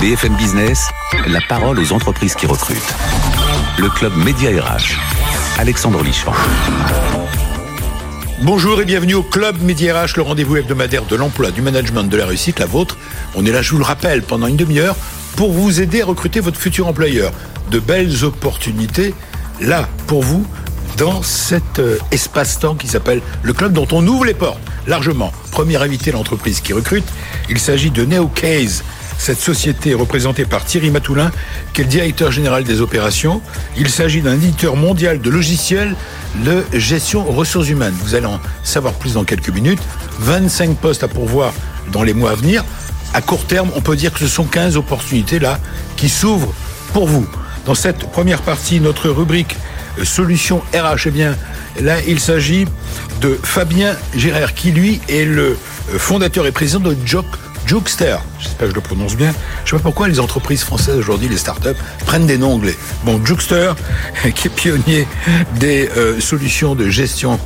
BFM Business, la parole aux entreprises qui recrutent. Le club Média RH. Alexandre Lichamp. Bonjour et bienvenue au Club Média RH, le rendez-vous hebdomadaire de l'emploi, du management, de la réussite, la vôtre. On est là, je vous le rappelle, pendant une demi-heure pour vous aider à recruter votre futur employeur. De belles opportunités, là, pour vous, dans cet euh, espace-temps qui s'appelle le club dont on ouvre les portes largement. Premier invité l'entreprise qui recrute, il s'agit de NeoCase. Cette société est représentée par Thierry Matoulin, qui est le directeur général des opérations. Il s'agit d'un éditeur mondial de logiciels de gestion ressources humaines. Vous allez en savoir plus dans quelques minutes. 25 postes à pourvoir dans les mois à venir. À court terme, on peut dire que ce sont 15 opportunités là qui s'ouvrent pour vous. Dans cette première partie, notre rubrique euh, Solutions RH, eh bien, là, il s'agit de Fabien Gérard, qui lui est le euh, fondateur et président de Jock Jukester, j'espère que je le prononce bien. Je sais pas pourquoi les entreprises françaises aujourd'hui, les startups, prennent des noms anglais. Bon, Jukester, qui est pionnier des euh, solutions de gestion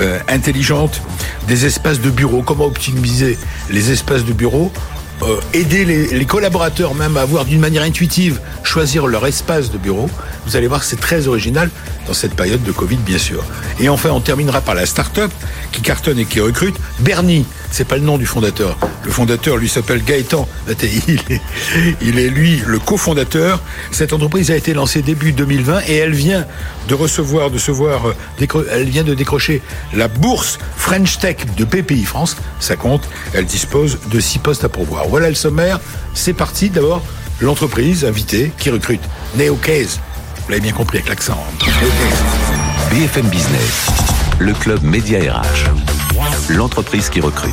euh, intelligente, des espaces de bureau, comment optimiser les espaces de bureau, euh, aider les, les, collaborateurs même à avoir d'une manière intuitive choisir leur espace de bureau. Vous allez voir, c'est très original dans cette période de Covid, bien sûr. Et enfin, on terminera par la start-up qui cartonne et qui recrute. Bernie, c'est pas le nom du fondateur. Le fondateur, lui, s'appelle Gaëtan. Il est, lui, le cofondateur. Cette entreprise a été lancée début 2020 et elle vient de recevoir, de se voir, elle vient de décrocher la bourse French Tech de PPI France. Ça compte. Elle dispose de six postes à pourvoir. Voilà le sommaire. C'est parti. D'abord, l'entreprise invitée qui recrute. NeoCase. Vous l'avez bien compris avec l'accent. BFM Business, le club Média RH, l'entreprise qui recrute.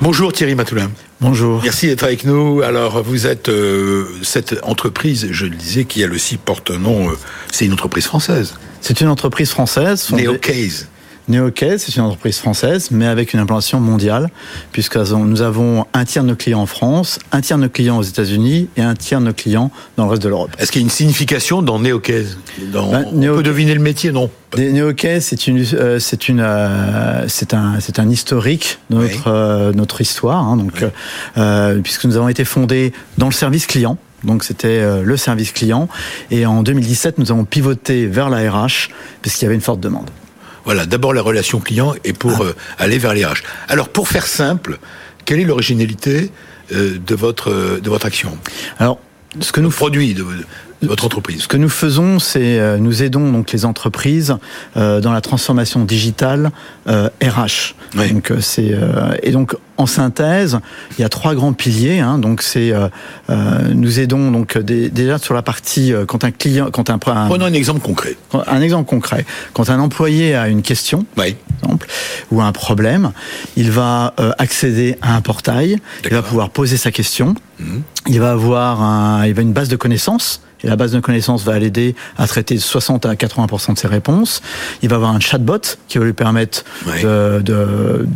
Bonjour Thierry Matoulin. Bonjour. Merci d'être avec nous. Alors, vous êtes euh, cette entreprise, je le disais, qui elle aussi porte un nom. Euh, c'est une entreprise française. C'est une entreprise française. NeoCase. NeoCase, c'est une entreprise française, mais avec une implantation mondiale, puisque nous avons un tiers de nos clients en France, un tiers de nos clients aux États-Unis et un tiers de nos clients dans le reste de l'Europe. Est-ce qu'il y a une signification dans NeoCase dans... ben, On Neo peut deviner le métier, non? NeoCase, c'est une, euh, c'est une, euh, c'est un, c'est un historique de notre, oui. euh, notre histoire, hein, donc, oui. puisque nous avons été fondés dans le service client. Donc c'était le service client. Et en 2017, nous avons pivoté vers la RH parce qu'il y avait une forte demande. Voilà, d'abord la relation client et pour ah. euh, aller vers les RH. Alors pour faire simple, quelle est l'originalité euh, de votre de votre action? Alors ce que nous produit de, de, votre entreprise. Ce que nous faisons, c'est euh, nous aidons donc les entreprises euh, dans la transformation digitale euh, RH. Oui. Donc c'est euh, et donc en synthèse, il y a trois grands piliers. Hein, donc c'est nous aidons donc des, déjà sur la partie quand un client, quand un, un prenons un exemple concret. Un exemple concret. Quand un employé a une question, oui. par exemple, ou un problème, il va accéder à un portail. Il va pouvoir poser sa question. Mmh. Il va avoir un, il va une base de connaissances et la base de connaissances va l'aider à traiter 60 à 80% de ses réponses. Il va avoir un chatbot qui va lui permettre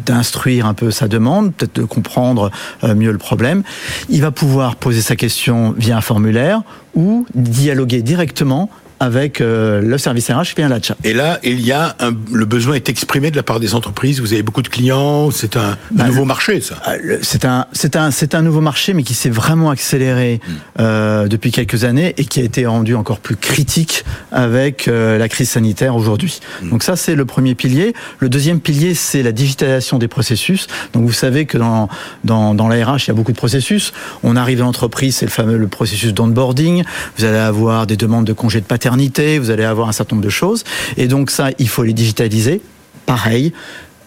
d'instruire un peu sa demande, peut-être de comprendre euh, mieux le problème. Il va pouvoir poser sa question via un formulaire ou dialoguer directement avec euh, le service RH via la chat. Et là, il y a un, le besoin est exprimé de la part des entreprises. Vous avez beaucoup de clients. C'est un, un bah, nouveau marché, ça. C'est un, c'est un, c'est un nouveau marché, mais qui s'est vraiment accéléré Hmm. mm. euh, depuis quelques années et qui a été rendu encore plus critique avec euh, la crise sanitaire aujourd'hui. Mm. Donc ça, c'est le premier pilier. Le deuxième pilier, c'est la digitalisation des processus. Donc vous savez que dans dans, dans la RH, il y a beaucoup de processus. On arrive dans l'entreprise, c'est le fameux le processus d'onboarding. Vous allez avoir des demandes de congés de paternité vous allez avoir un certain nombre de choses. Et donc ça, il faut les digitaliser. Pareil,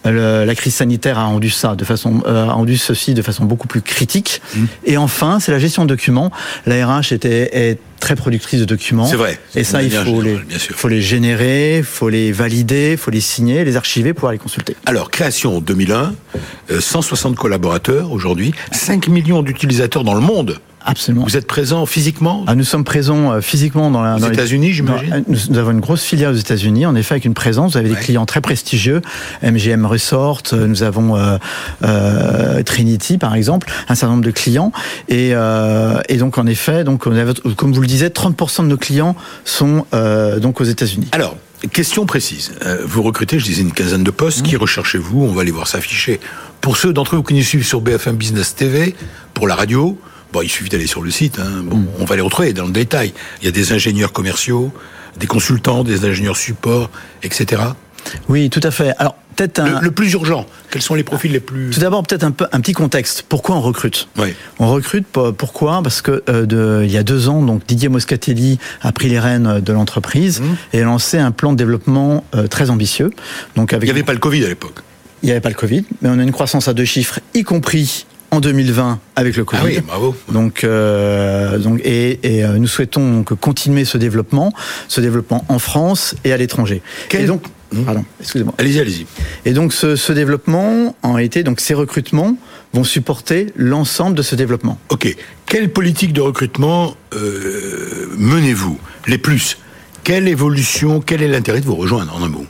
le, la crise sanitaire a rendu ça de façon, euh, a rendu ceci de façon beaucoup plus critique. Mmh. Et enfin, c'est la gestion de documents. La RH était est très productrice de documents. C'est vrai. Et ça, il faut générale, les, faut les générer, faut les valider, faut les signer, les archiver, pouvoir les consulter. Alors, création 2001, euh, 160 collaborateurs aujourd'hui, 5 millions d'utilisateurs dans le monde. Absolument. Vous êtes présent physiquement ah, Nous sommes présents euh, physiquement dans, la, aux dans États-Unis, j'imagine. Nous, nous, avons une grosse filiale aux États-Unis, en effet, avec une présence. Vous avez ouais. des clients très prestigieux, MGM Resort. Nous avons euh, euh, Trinity, par exemple, un certain nombre de clients. Et, euh, et donc, en effet, donc, on avait, comme vous le disiez, 30% de nos clients sont euh, donc aux États-Unis. Alors. question précise. Euh, vous recrutez, je disais, une quinzaine de postes. Mmh. Qui recherchez-vous? On va les voir s'afficher. Pour ceux d'entre vous qui nous suivent sur BFM Business TV, pour la radio, bon, il suffit d'aller sur le site. Hein. Bon, Mmh. On va les retrouver dans le détail. Il y a des ingénieurs commerciaux, des consultants, des ingénieurs support, etc. Oui, tout à fait. Alors peut-être un... Le, le plus urgent. Quels sont les profils les plus Tout d'abord, peut-être un, peu, un petit contexte. Pourquoi on recrute? Oui. On recrute pour- pourquoi? Parce que euh, de, il y a deux ans, donc Didier Moscatelli a pris les rênes de l'entreprise Mmh. et a lancé un plan de développement euh, très ambitieux. Donc avec Il n'y avait pas le Covid à l'époque. il n'y avait pas le Covid, mais on a une croissance à deux chiffres, y compris en 2020 avec le Covid. Ah oui, bravo. Donc, euh, donc et, et, euh, nous souhaitons donc continuer ce développement, ce développement en France et à l'étranger. Quel- Et donc, Mmh. pardon, excusez-moi. Allez-y, allez-y. Et donc ce, ce développement, en réalité, donc ces recrutements vont supporter l'ensemble de ce développement. Ok. Quelle politique de recrutement euh, menez-vous Les plus? Quelle évolution Quel est l'intérêt de vous rejoindre en un mot?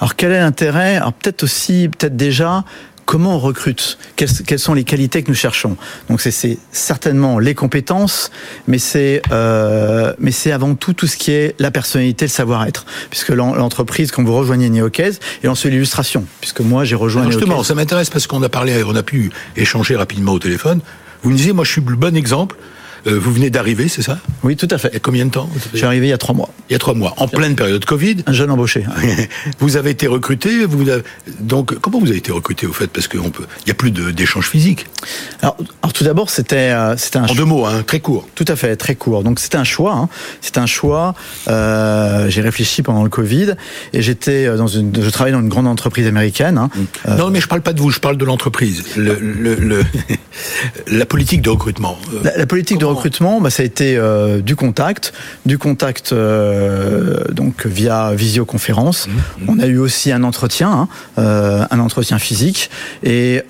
Alors quel est l'intérêt? Alors peut-être aussi, peut-être déjà, comment on recrute quelles, quelles sont les qualités que nous cherchons Donc c'est- certainement les compétences, mais c'est euh, mais c'est avant tout tout ce qui est la personnalité, le savoir-être, puisque l'en- l'entreprise quand vous rejoignez Neocaise et ensuite l'illustration, puisque moi j'ai rejoint Alors justement, Neocaise. ça m'intéresse parce qu'on a parlé, on a pu échanger rapidement au téléphone. Vous me disiez, moi je suis le bon exemple. Euh, vous venez d'arriver, c'est ça Oui, tout à Il y a fait. combien de temps Je suis arrivé il y a trois mois, Il y a trois mois, en pleine période Covid. un jeune embauché. Vous avez été recruté, vous avez- donc comment vous avez été recruté au fait? Parce qu'il n'y a plus d'échange physique. Alors, alors tout d'abord, c'était euh, c'était un En choix. deux mots, hein, très court. Tout à fait, très court. Donc c'était un choix. Hein. C'était un choix. Euh, j'ai réfléchi pendant le Covid et j'étais euh, dans une. Je travaillais dans une grande entreprise américaine. Hein. Non, mais je parle pas de vous, je parle de l'entreprise. Le, le- le- la politique de recrutement. Euh, La, la politique de recrutement, bah, ça a été euh, du contact, du contact euh, donc via visioconférence. On a eu aussi un entretien, hein, un entretien physique, et,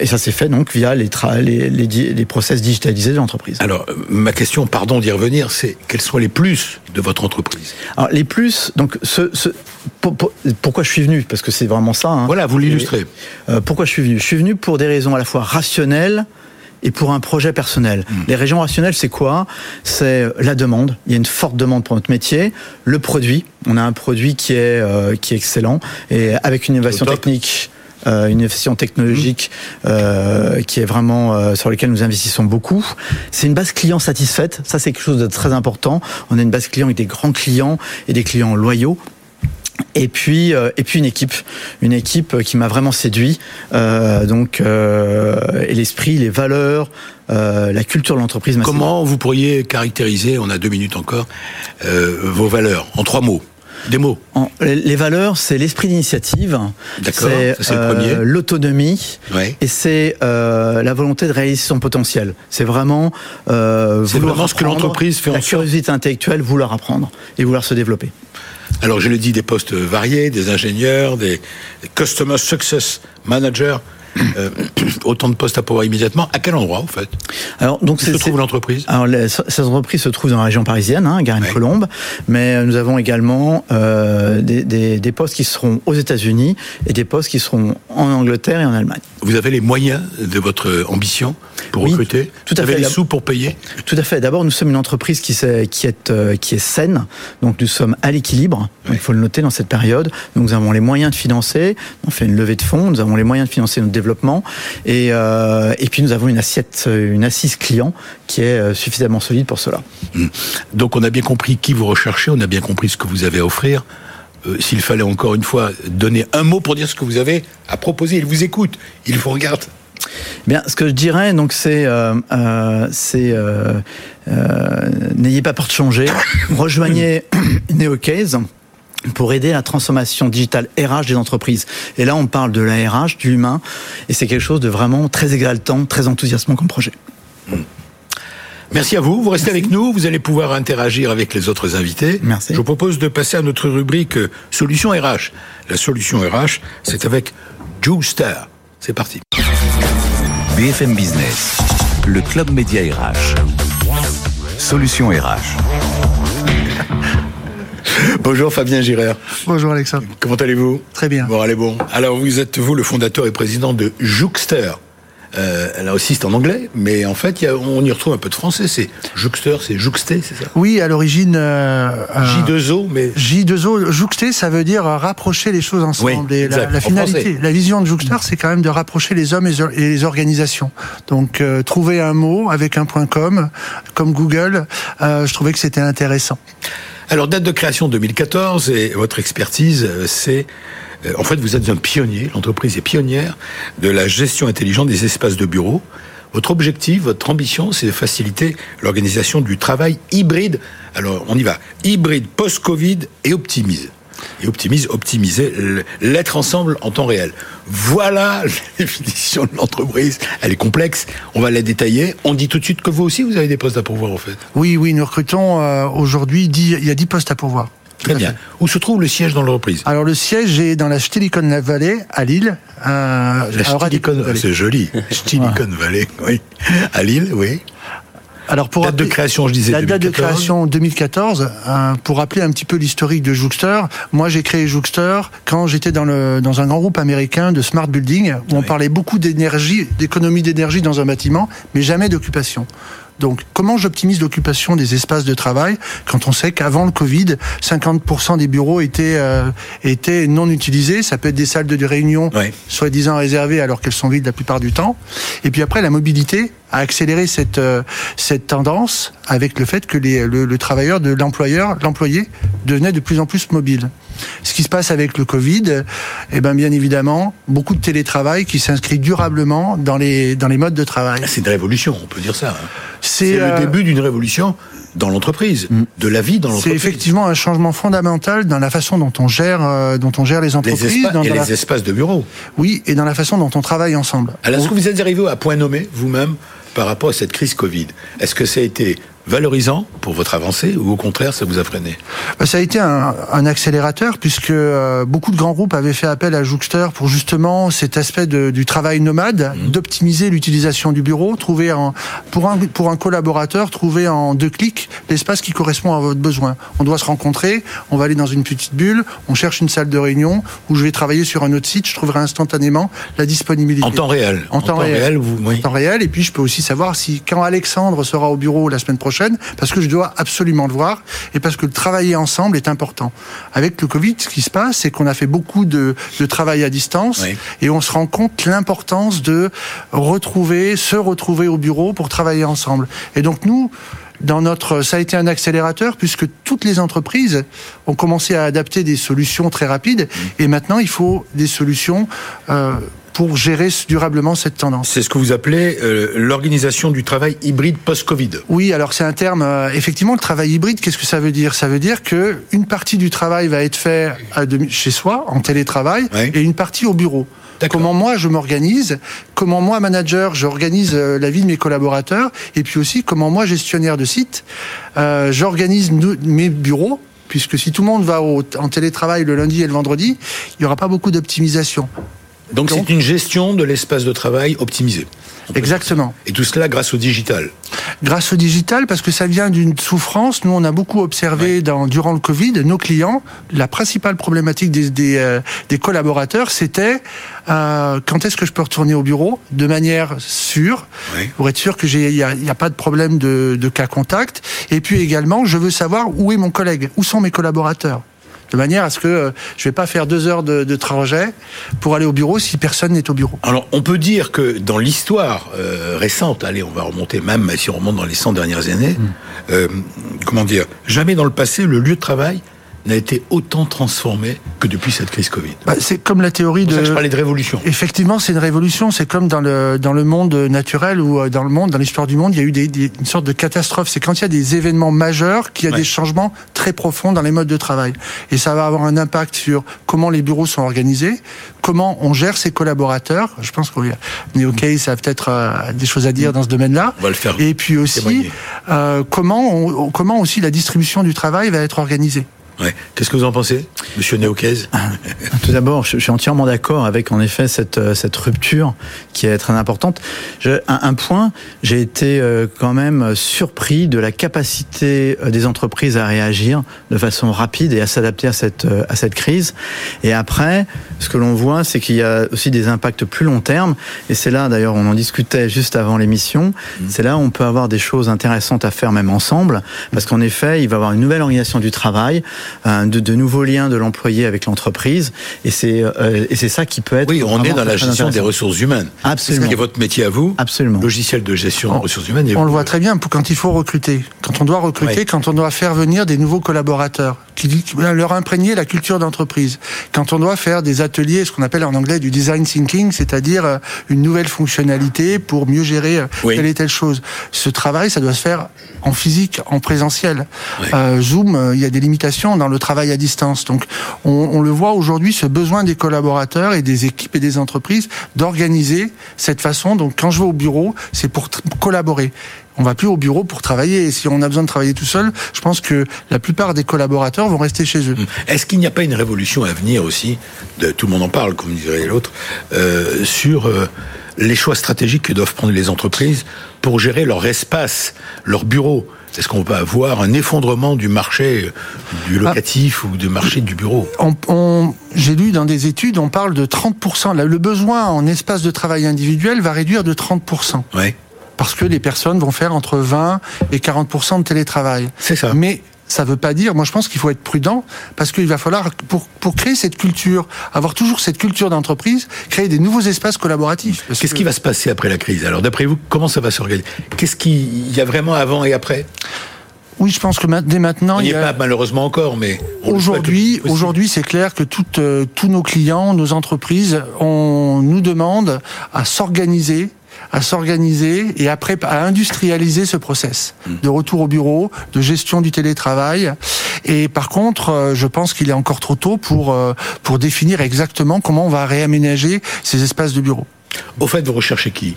et ça s'est fait donc via les, tra- les, les, di- les process digitalisés de l'entreprise. Alors, ma question, pardon d'y revenir, c'est quels sont les plus de votre entreprise? Alors les plus, donc ce, ce, pour- pour- pourquoi je suis venu? Parce que c'est vraiment ça. hein. Voilà, vous l'illustrez. Euh, pourquoi je suis venu? Je suis venu pour des raisons à la fois rationnelles et pour un projet personnel. Hmm. Les raisons rationnelles, c'est quoi? C'est la demande. Il y a une forte demande pour notre métier. Le produit. On a un produit qui est euh, qui est excellent et avec une innovation technique. euh, une innovation technologique euh, qui est vraiment euh, sur laquelle nous investissons beaucoup. C'est une base client satisfaite. Ça, c'est quelque chose de très important. On a une base client avec des grands clients et des clients loyaux. Et puis, euh, et puis une équipe, une équipe qui m'a vraiment séduit. Euh, donc, euh, et l'esprit, les valeurs, euh, la culture de l'entreprise. Comment vous pourriez caractériser, on a deux minutes encore, euh, vos valeurs en trois mots Des mots En- les valeurs, c'est l'esprit d'initiative. D'accord, C'est premier. l'autonomie. Ouais. Et c'est euh, la volonté de réaliser son potentiel. C'est vraiment euh, C'est vraiment ce que l'entreprise fait en La curiosité intellectuelle, vouloir apprendre et vouloir se développer. Alors, je l'ai dit, des postes variés, des ingénieurs, des Customer Success Managers, euh, autant de postes à pouvoir immédiatement. À quel endroit, en fait Alors donc Où se trouve l'entreprise Alors, cette entreprise se trouve dans la région parisienne, hein, Garenne-Colombe, mais euh, nous avons également euh, des, des- des postes qui seront aux États-Unis et des postes qui seront en Angleterre et en Allemagne. Vous avez les moyens de votre ambition pour Oui, recruter tout à Vous avez fait. les sous pour payer Tout à fait. D'abord, nous sommes une entreprise qui, s'est- qui, est, euh, qui est saine, donc nous sommes à l'équilibre. Il faut le noter dans cette période. Donc, nous avons les moyens de financer. On fait une levée de fonds. Nous avons les moyens de financer notre développement. Et, euh, et puis, nous avons une assiette, une assise client qui est euh, suffisamment solide pour cela. Donc on a bien compris qui vous recherchez, on a bien compris ce que vous avez à offrir. Euh, S'il fallait encore une fois donner un mot pour dire ce que vous avez à proposer, il vous écoute, il vous regarde. Bien, ce que je dirais, donc, c'est, euh, euh, euh, euh, n'ayez pas peur de changer. Rejoignez NeoCase pour aider à la transformation digitale RH des entreprises. Et là, on parle de la RH, du humain, et c'est quelque chose de vraiment très exaltant, très enthousiasmant comme projet. Merci à vous, vous restez avec nous, vous allez pouvoir interagir avec les autres invités. Merci. Je vous propose de passer à notre rubrique euh, Solution RH. La solution RH, c'est avec Juicer. C'est parti. BFM Business, le club média RH. Solution RH. Bonjour Fabien Girard. Bonjour Alexandre. Comment allez-vous? Très bien. Bon, allez bon. Alors vous êtes vous le fondateur et président de Jouxter. Euh, là aussi, c'est en anglais, mais en fait, y a, on y retrouve un peu de français. C'est jouxteur, c'est jouxté, c'est ça? Oui, à l'origine. Euh, J2O, mais. J2O, jouxté, ça veut dire rapprocher les choses ensemble. et la, la finalité, la vision de jouxteur, c'est quand même de rapprocher les hommes et les organisations. Donc, euh, trouver un mot avec un point com, comme Google, euh, je trouvais que c'était intéressant. Alors, date de création 2014, et votre expertise, euh, c'est euh, en fait, vous êtes un pionnier, l'entreprise est pionnière de la gestion intelligente des espaces de bureau. Votre objectif, votre ambition, c'est de faciliter l'organisation du travail hybride. Alors, on y va. Hybride post-Covid et optimise. Et optimise, optimiser, l'être ensemble en temps réel. Voilà la définition de l'entreprise. Elle est complexe. On va la détailler. On dit tout de suite que vous aussi, vous avez des postes à pourvoir, en fait. Oui, oui, nous recrutons euh, aujourd'hui, il y a 10 postes à pourvoir. Très bien. Où se trouve le siège dans l'entreprise? Alors le siège est dans la Stilicon Valley à Lille. Euh, la Stilicon, c'est joli. Stilicon Valley, oui. À Lille, oui. Alors pour date de création, je disais. La date de création 2014. Euh, pour rappeler un petit peu l'historique de Jouxter, moi j'ai créé Jouxter quand j'étais dans le dans un grand groupe américain de smart building où on parlait beaucoup d'énergie, d'économie d'énergie dans un bâtiment, mais jamais d'occupation. Donc, comment j'optimise l'occupation des espaces de travail quand on sait qu'avant le Covid, 50% des bureaux étaient euh, étaient non utilisés? Ça peut être des salles de réunion, soi-disant réservées alors qu'elles sont vides la plupart du temps. Et puis après, la mobilité a accéléré cette euh, cette tendance avec le fait que les, le, le travailleur de l'employeur, l'employé devenait de plus en plus mobile. Ce qui se passe avec le Covid, eh ben bien évidemment, beaucoup de télétravail qui s'inscrit durablement dans les dans les modes de travail. C'est une révolution, on peut dire ça. Hein. C'est le euh, début d'une révolution dans l'entreprise, mm. de la vie dans l'entreprise. C'est effectivement un changement fondamental dans la façon dont on gère, euh, dont on gère les entreprises, les dans, et les espaces de bureau. Oui, et dans la façon dont on travaille ensemble. Alors, est-ce que vous êtes arrivé à point nommé vous-même par rapport à cette crise Covid Est-ce que ça a été valorisant pour votre avancée ou au contraire ça vous a freiné bah, Ça a été un, un accélérateur puisque euh, beaucoup de grands groupes avaient fait appel à Jouxter pour justement cet aspect de, du travail nomade, mmh. d'optimiser l'utilisation du bureau, trouver en, pour, un, pour un collaborateur, trouver en deux clics l'espace qui correspond à votre besoin. On doit se rencontrer, on va aller dans une petite bulle, on cherche une salle de réunion où je vais travailler sur un autre site, je trouverai instantanément la disponibilité. En temps réel En, temps, réel, vous, oui. En temps réel, et puis je peux aussi savoir si quand Alexandre sera au bureau la semaine prochaine, parce que je dois absolument le voir et parce que le travailler ensemble est important. Avec le Covid, ce qui se passe, c'est qu'on a fait beaucoup de, de travail à distance et on se rend compte l'importance de retrouver, se retrouver au bureau pour travailler ensemble. Et donc nous, dans notre, ça a été un accélérateur puisque toutes les entreprises ont commencé à adapter des solutions très rapides et maintenant il faut des solutions euh, pour gérer durablement cette tendance. C'est ce que vous appelez euh, l'organisation du travail hybride post-Covid. Oui, alors c'est un terme. Euh, effectivement, le travail hybride, qu'est-ce que ça veut dire? Ça veut dire que une partie du travail va être fait à chez soi, en télétravail, et une partie au bureau. Comment moi je m'organise, comment moi manager j'organise euh, la vie de mes collaborateurs, et puis aussi comment moi gestionnaire de site euh, j'organise mes bureaux puisque si tout le monde va au, en télétravail le lundi et le vendredi, il n'y aura pas beaucoup d'optimisation. Donc c'est une gestion de l'espace de travail optimisé. Exactement. Et tout cela grâce au digital. Grâce au digital, parce que ça vient d'une souffrance. Nous, on a beaucoup observé dans, durant le Covid, nos clients, la principale problématique des, des, euh, des collaborateurs, c'était euh, quand est-ce que je peux retourner au bureau? De manière sûre, pour être sûr que n'y a, a, pas de problème de, de cas contact. Et puis également, je veux savoir où est mon collègue, où sont mes collaborateurs? De manière à ce que euh, je vais pas faire deux heures de, de trajet pour aller au bureau si personne n'est au bureau. Alors, on peut dire que dans l'histoire euh, récente, allez, on va remonter même si on remonte dans les 100 dernières années, mm. euh, comment dire, jamais dans le passé le lieu de travail n'a été autant transformé que depuis cette crise Covid. Bah, c'est comme la théorie de. Ça je parlais de révolution. Effectivement, c'est une révolution. C'est comme dans le dans le monde naturel ou euh, dans le monde, dans l'histoire du monde, il y a eu des, des, une sorte de catastrophe. C'est quand il y a des événements majeurs qu'il y a des changements très profonds dans les modes de travail. Et ça va avoir un impact sur comment les bureaux sont organisés, comment on gère ses collaborateurs. Je pense qu'on Case a peut-être euh, des choses à dire dans ce domaine-là. On va le faire. Et puis aussi euh, comment on, comment aussi la distribution du travail va être organisée. Ouais. Qu'est-ce que vous en pensez, Monsieur Néoquez Tout d'abord, je suis entièrement d'accord avec en effet cette euh, cette rupture qui est très importante. Je, un, un, point, j'ai été euh, quand même surpris de la capacité euh, des entreprises à réagir de façon rapide et à s'adapter à cette à cette crise. Et après, ce que l'on voit, c'est qu'il y a aussi des impacts plus long terme. Et c'est là, d'ailleurs, on en discutait juste avant l'émission. Mmh. C'est là où on peut avoir des choses intéressantes à faire même ensemble, parce qu'en effet, il va y avoir une nouvelle organisation du travail de, de, nouveaux liens de l'employé avec l'entreprise. Et c'est euh, et c'est ça qui peut être. Oui, on est dans la gestion des ressources humaines. Absolument. C'est votre métier à vous. Absolument. Logiciel de gestion des ressources humaines. On le voit très bien quand il faut recruter, quand on doit recruter, oui. quand on doit faire venir des nouveaux collaborateurs, qui leur imprégner la culture d'entreprise. Quand on doit faire des ateliers, ce qu'on appelle en anglais du design thinking, c'est-à-dire euh, une nouvelle fonctionnalité pour mieux gérer euh, oui. telle et telle chose. Ce travail, ça doit se faire en physique, en présentiel. Oui. Euh, Zoom, il y a des limitations dans le travail à distance. Donc, on, on le voit aujourd'hui, ce besoin des collaborateurs et des équipes et des entreprises d'organiser cette façon. Donc, quand je vais au bureau, c'est pour collaborer on va plus au bureau pour travailler. Et si on a besoin de travailler tout seul, je pense que la plupart des collaborateurs vont rester chez eux. Est-ce qu'il n'y a pas une révolution à venir aussi de, Tout le monde en parle, comme dirait l'autre, euh, sur euh, les choix stratégiques que doivent prendre les entreprises pour gérer leur espace, leur bureau. Est-ce qu'on va avoir un effondrement du marché du locatif ah. ou du marché du bureau? On, on, J'ai lu dans des études, on parle de 30%. Le besoin en espace de travail individuel va réduire de 30%. Ouais parce que les personnes vont faire entre 20 et 40% de télétravail. C'est ça. Mais ça ne veut pas dire, moi je pense qu'il faut être prudent, parce qu'il va falloir, pour, pour créer cette culture, avoir toujours cette culture d'entreprise, créer des nouveaux espaces collaboratifs. Qu'est-ce que... qui va se passer après la crise? Alors d'après vous, comment ça va s'organiser? Qu'est-ce qu'il y a vraiment avant et après? Oui, je pense que dès maintenant, on il n'y est a... pas malheureusement encore, mais aujourd'hui, aujourd'hui, c'est clair que toutes, euh, tous nos clients, nos entreprises, on nous demande à s'organiser à s'organiser et après à industrialiser ce process de retour au bureau, de gestion du télétravail. Et par contre, je pense qu'il est encore trop tôt pour pour définir exactement comment on va réaménager ces espaces de bureau. Au fait, vous recherchez qui?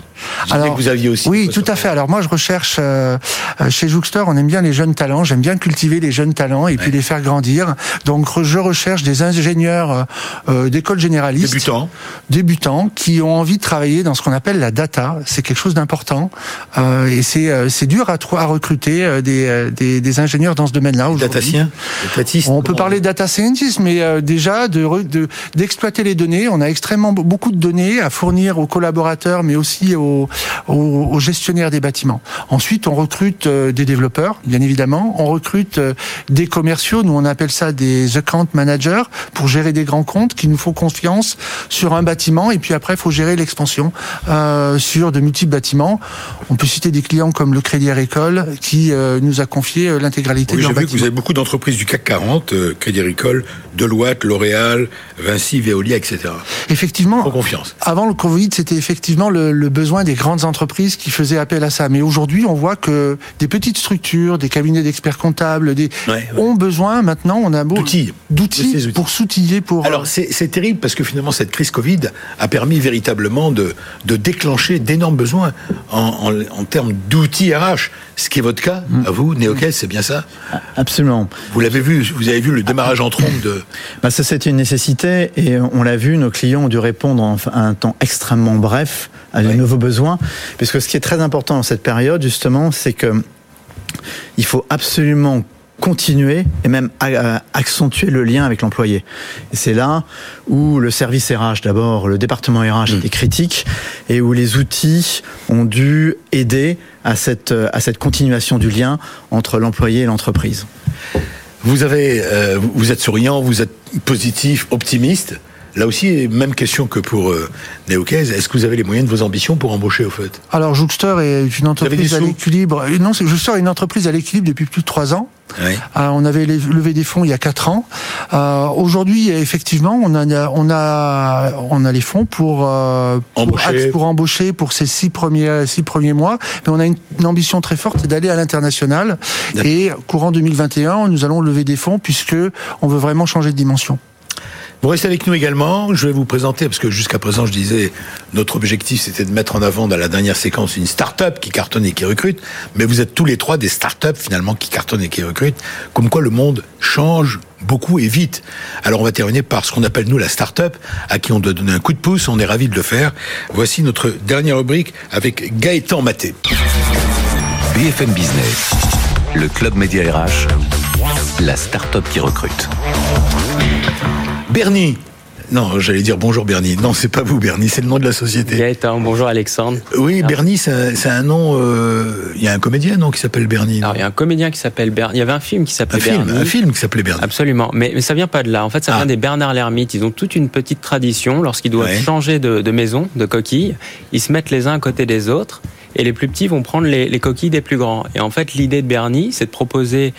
Alors, que vous aviez aussi. Oui, tout à fait. Alors moi, je recherche euh, chez Jouxter, on aime bien les jeunes talents. J'aime bien cultiver les jeunes talents et puis les faire grandir. Donc, je recherche des ingénieurs euh, d'école généraliste, débutants, débutants, qui ont envie de travailler dans ce qu'on appelle la data. C'est quelque chose d'important euh, et c'est c'est dur à, à recruter des, des, des, ingénieurs dans ce domaine-là. Datasien, on peut parler de data scientist, mais déjà de d'exploiter de, les données. On a extrêmement beaucoup de données à fournir aux collaborateurs, mais aussi aux, aux, aux, gestionnaires des bâtiments. Ensuite, on recrute euh, des développeurs, bien évidemment. On recrute euh, des commerciaux, nous on appelle ça des account managers, pour gérer des grands comptes qui nous font confiance sur un bâtiment. Et puis après, il faut gérer l'expansion euh, sur de multiples bâtiments. On peut citer des clients comme le Crédit Agricole qui euh, nous a confié l'intégralité oui, de leur bâtiment. Vu que vous avez beaucoup d'entreprises du CAC 40, Crédit Agricole, Deloitte, L'Oréal, Vinci, Veolia, etc. Effectivement. Pour confiance. Avant le Covid, c'était effectivement le, le, besoin des grandes entreprises qui faisaient appel à ça. Mais aujourd'hui, on voit que des petites structures, des cabinets d'experts comptables, des, ouais, ouais. ont besoin maintenant, on a d'outils, d'outils pour s'outiller. Pour alors c'est terrible parce que finalement cette crise Covid a permis véritablement de, de déclencher d'énormes besoins en, en, en termes d'outils RH. Ce qui est votre cas, mmh. à vous, Néoquès, c'est bien ça? Absolument. Vous l'avez vu, vous avez vu le démarrage en trompe de. Bah ça, c'était une nécessité et on l'a vu, nos clients ont dû répondre en un temps extrêmement bref à de oui. nouveaux besoins. Puisque ce qui est très important dans cette période, justement, c'est que il faut absolument continuer et même accentuer le lien avec l'employé. Et c'est là où le service RH, d'abord, le département RH mmh. était critique et où les outils ont dû aider à cette, à cette continuation du lien entre l'employé et l'entreprise. Vous avez, euh, vous êtes souriant, vous êtes positif, optimiste. Là aussi, même question que pour euh. Est-ce que vous avez les moyens de vos ambitions pour embaucher au fait? Alors, Jouxter est une entreprise à l'équilibre. Non, Jouxter est une entreprise à l'équilibre depuis plus de trois ans. Oui. Euh, on avait levé des fonds il y a quatre ans. Euh, Aujourd'hui, effectivement, on a, on a, on a les fonds pour, euh, embaucher. pour, pour embaucher pour ces six premiers, six premiers mois. Mais on a une, une ambition très forte, c'est d'aller à l'international. Et courant 2021, nous allons lever des fonds puisque on veut vraiment changer de dimension. Vous restez avec nous également. Je vais vous présenter, parce que jusqu'à présent, je disais, notre objectif, c'était de mettre en avant dans la dernière séquence une start-up qui cartonne et qui recrute. Mais vous êtes tous les trois des start-up finalement qui cartonnent et qui recrutent. Comme quoi le monde change beaucoup et vite. Alors on va terminer par ce qu'on appelle nous la start-up, à qui on doit donner un coup de pouce. On est ravis de le faire. Voici notre dernière rubrique avec Gaëtan Maté. BFM Business, le club média RH, la start-up qui recrute. Bernie. Non, j'allais dire bonjour Bernie. Non, c'est pas vous Bernie, c'est le nom de la société. Gaëtan, bonjour Alexandre. Oui, Bernie, c'est un nom. Euh, il y a un comédien, non, qui s'appelle Bernie. Alors, il y a un comédien qui s'appelle Bernie. Il y avait un film qui s'appelait Bernie. un film qui s'appelait Bernie. Absolument, mais, mais ça vient pas de là. En fait, ça Ah. vient des Bernard l'ermite. Ils ont toute une petite tradition. Lorsqu'ils doivent Ouais. changer de, de maison, de coquille, ils se mettent les uns à côté des autres. Et les plus petits vont prendre les, les coquilles des plus grands. Et en fait, l'idée de Bernie, c'est de proposer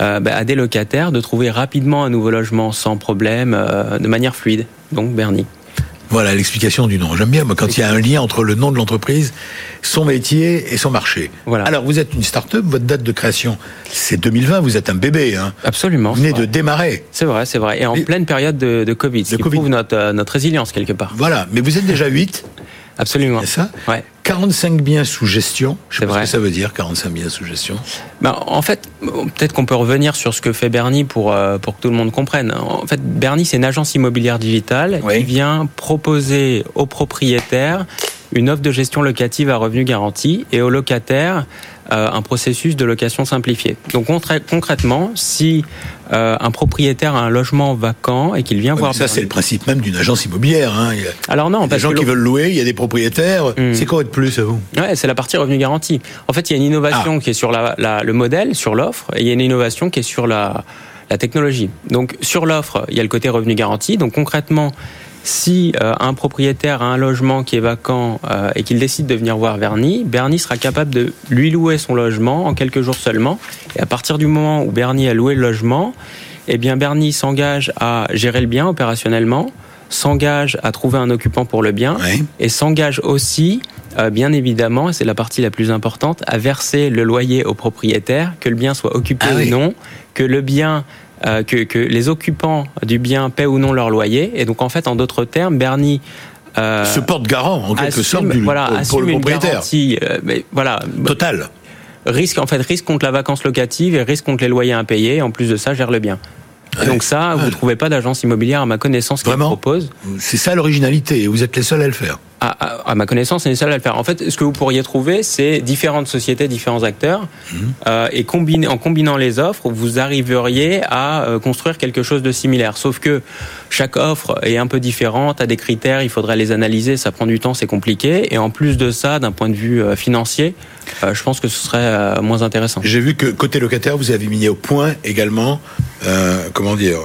euh, bah, à des locataires de trouver rapidement un nouveau logement sans problème, euh, de manière fluide. Donc Bernie. Voilà l'explication du nom. J'aime bien, moi, quand il y a un lien entre le nom de l'entreprise, son métier et son marché. Voilà. Alors, vous êtes une start-up, votre date de création, c'est 2020, vous êtes un bébé, hein. Absolument. Vous venez de démarrer. C'est vrai, c'est vrai. Et en Mais- pleine période de, de Covid, ce De qui Covid. prouve notre, euh, notre résilience quelque part. Voilà. Mais vous êtes déjà 8, Absolument. c'est ça? Ouais. 45 biens sous gestion. Je sais pas vrai. ce que ça veut dire, 45 biens sous gestion. Ben, en fait, peut-être qu'on peut revenir sur ce que fait Bernie pour, euh, pour que tout le monde comprenne. En fait, Bernie, c'est une agence immobilière digitale Oui. qui vient proposer aux propriétaires une offre de gestion locative à revenu garanti et aux locataires un processus de location simplifié. Donc concrè- concrètement, si euh, un propriétaire a un logement vacant et qu'il vient voir ça, c'est le principe même d'une agence immobilière. Hein. Il y a alors non, il y a des gens qui le- veulent louer, il y a des propriétaires. Hmm. C'est quoi de plus à vous Ouais, c'est la partie revenu garanti. En fait, il y a une innovation Ah. qui est sur la, la- le modèle, sur l'offre, et il y a une innovation qui est sur la, la technologie. Donc, sur l'offre, il y a le côté revenu garanti. Donc, concrètement, si euh, un propriétaire a un logement qui est vacant euh, et qu'il décide de venir voir Bernie, Bernie sera capable de lui louer son logement en quelques jours seulement. Et à partir du moment où Bernie a loué le logement, eh bien Bernie s'engage à gérer le bien opérationnellement, s'engage à trouver un occupant pour le bien et s'engage aussi, euh, bien évidemment, et c'est la partie la plus importante, à verser le loyer au propriétaire, que le bien soit occupé Ah ou oui. non, que le bien, euh, que, que les occupants du bien paient ou non leur loyer. Et donc en fait, en d'autres termes, Bernie euh, Se porte garant, en quelque assume, sorte, du, voilà, pour, le une propriétaire. garantie, euh, mais voilà, Total. risque en fait risque contre la vacance locative et risque contre les loyers impayés. Et en plus de ça, gère le bien. Et. Donc ça, vous Ouais. trouvez pas d'agence immobilière à ma connaissance qui le propose. C'est ça l'originalité, et vous êtes les seuls à le faire. À, à- à ma connaissance, c'est les seuls à le faire. En fait, ce que vous pourriez trouver, c'est différentes sociétés, différents acteurs, euh, et en combinant les offres, vous arriveriez à euh, construire quelque chose de similaire. Sauf que chaque offre est un peu différente, a des critères, il faudrait les analyser, ça prend du temps, c'est compliqué. Et en plus de ça, d'un point de vue euh, financier, je pense que ce serait moins intéressant. J'ai vu que côté locataire, vous avez mis au point également, comment dire,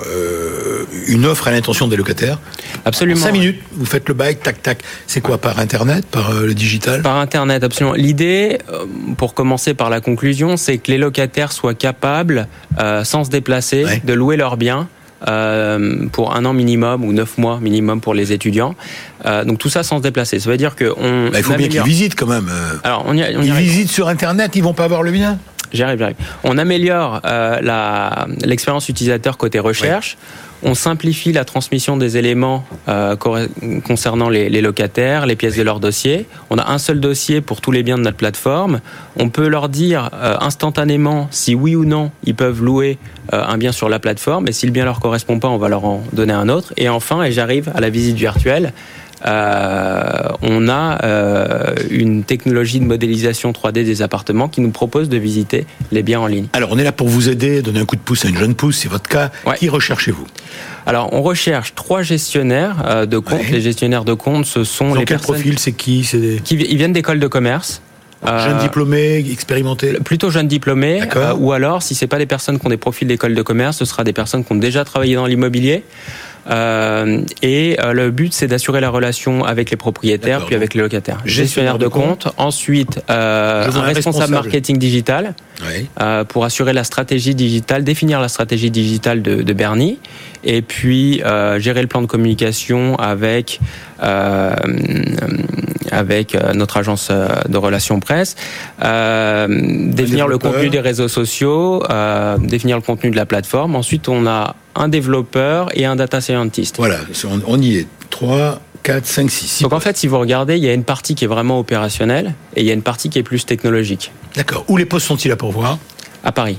une offre à l'intention des locataires. Absolument. En 5 minutes, vous faites le bail, tac, tac. C'est quoi, par Internet, par euh, le digital? Par Internet, absolument. L'idée, euh, pour commencer par la conclusion, c'est que les locataires soient capables, euh, sans se déplacer, Ouais. de louer leurs biens. euh, pour un an minimum ou neuf mois minimum pour les étudiants. Euh, donc tout ça sans se déplacer. Ça veut dire que on Bah, Il faut bien qu'ils visitent quand même. Alors on y, on y Ils visitent sur Internet, ils vont pas avoir le bien? J'y arrive, j'y arrive. On améliore euh, l'expérience utilisateur côté recherche. On simplifie la transmission des éléments euh, concernant les, les locataires, les pièces de leur dossier. On a un seul dossier pour tous les biens de notre plateforme. On peut leur dire euh, instantanément si oui ou non ils peuvent louer euh, un bien sur la plateforme. Et si le bien leur correspond pas, on va leur en donner un autre. Et enfin, et j'arrive à la visite virtuelle. Euh, on a euh, une technologie de modélisation 3D des appartements qui nous propose de visiter les biens en ligne. Alors, on est là pour vous aider, donner un coup de pouce à une jeune pousse, c'est votre cas. Ouais. Qui recherchez-vous? Alors, on recherche trois gestionnaires euh, de comptes. Ouais. Les gestionnaires de comptes, ce sont Dans les quel personnes profil? C'est qui? C'est des qui ils viennent d'écoles de commerce. Euh, jeunes diplômés, expérimentés Plutôt jeunes diplômés, D'accord. euh, ou alors, si c'est pas des personnes qui ont des profils d'école de commerce, ce sera des personnes qui ont déjà travaillé dans l'immobilier. Euh, et euh, le but, c'est d'assurer la relation avec les propriétaires, puis avec les locataires. gestionnaire de compte. Ensuite, euh, un responsable. marketing digital. Oui. euh, pour assurer la stratégie digitale, définir la stratégie digitale de, de Bernie, et puis euh, gérer le plan de communication avec euh, avec notre agence de relations presse, définir le contenu des réseaux sociaux, définir le contenu de la plateforme. Ensuite, on a un développeur et un data scientist. Voilà, on, y est. 3, 4, 5, 6. 6 Donc en fait, si vous regardez, il y a une partie qui est vraiment opérationnelle et il y a une partie qui est plus technologique. D'accord. Où les postes sont-ils à pourvoir? À Paris.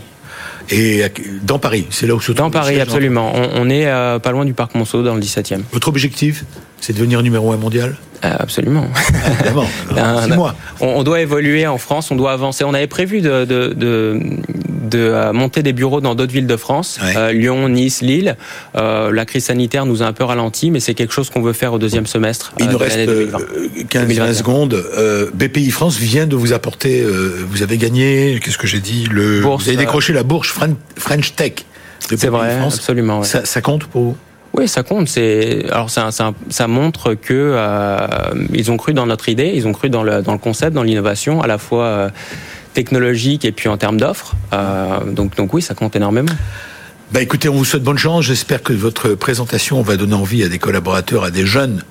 Et dans Paris, c'est là où se trouve Dans Paris, absolument. On, on, est euh, pas loin du parc Monceau, dans le 17e. Votre objectif, c'est de devenir numéro un mondial? Euh, Absolument. Ah, évidemment. Alors, on, on, doit évoluer en France, on doit avancer. On avait prévu de, de, de, de euh, monter des bureaux dans d'autres villes de France, Ouais. euh, Lyon, Nice, Lille. Euh, la crise sanitaire nous a un peu ralenti, mais c'est quelque chose qu'on veut faire au deuxième semestre. Il nous reste l'année 2020. 15-20 2021. secondes. BPI France vient de vous apporter, vous avez gagné, qu'est-ce que j'ai dit le, Bourse, Vous avez décroché la bourse Fren- French Tech. C'est vrai, France. absolument. ouais. Ça, ça compte pour vous? Oui, ça compte. C'est alors ça, ça, ça montre que euh, ils ont cru dans notre idée, ils ont cru dans le dans le concept, dans l'innovation, à la fois euh, technologique et puis en termes d'offres. Euh, donc donc oui, ça compte énormément. Bah écoutez, on vous souhaite bonne chance. J'espère que votre présentation va donner envie à des collaborateurs, à des jeunes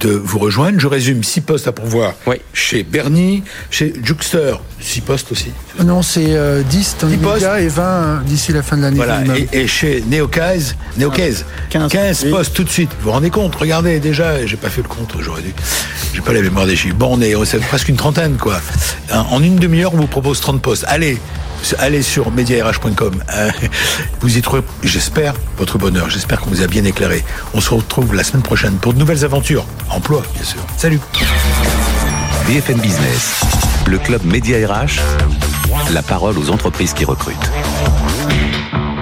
de vous rejoindre. Je résume six postes à pourvoir Oui. chez Bernie, chez Juxter, six postes aussi. Non, c'est euh, 10 dans les 10 postes. médias et 20 euh, d'ici la fin de l'année. Voilà, et, et chez Neocaise, Neocaise, 15, 15, oui. postes tout de suite. Vous vous rendez compte? Regardez, déjà, j'ai pas fait le compte, j'aurais dû. J'ai pas la mémoire des chiffres. Bon, on est, c'est presque une trentaine, quoi. En en une demi-heure, on vous propose 30 postes. Allez, allez sur mediarh.com. Euh, vous y trouverez, j'espère, votre bonheur. J'espère qu'on vous a bien éclairé. On se retrouve la semaine prochaine pour de nouvelles aventures. Emploi, bien sûr. Salut. BFM Business, le club Média RH, la parole aux entreprises qui recrutent.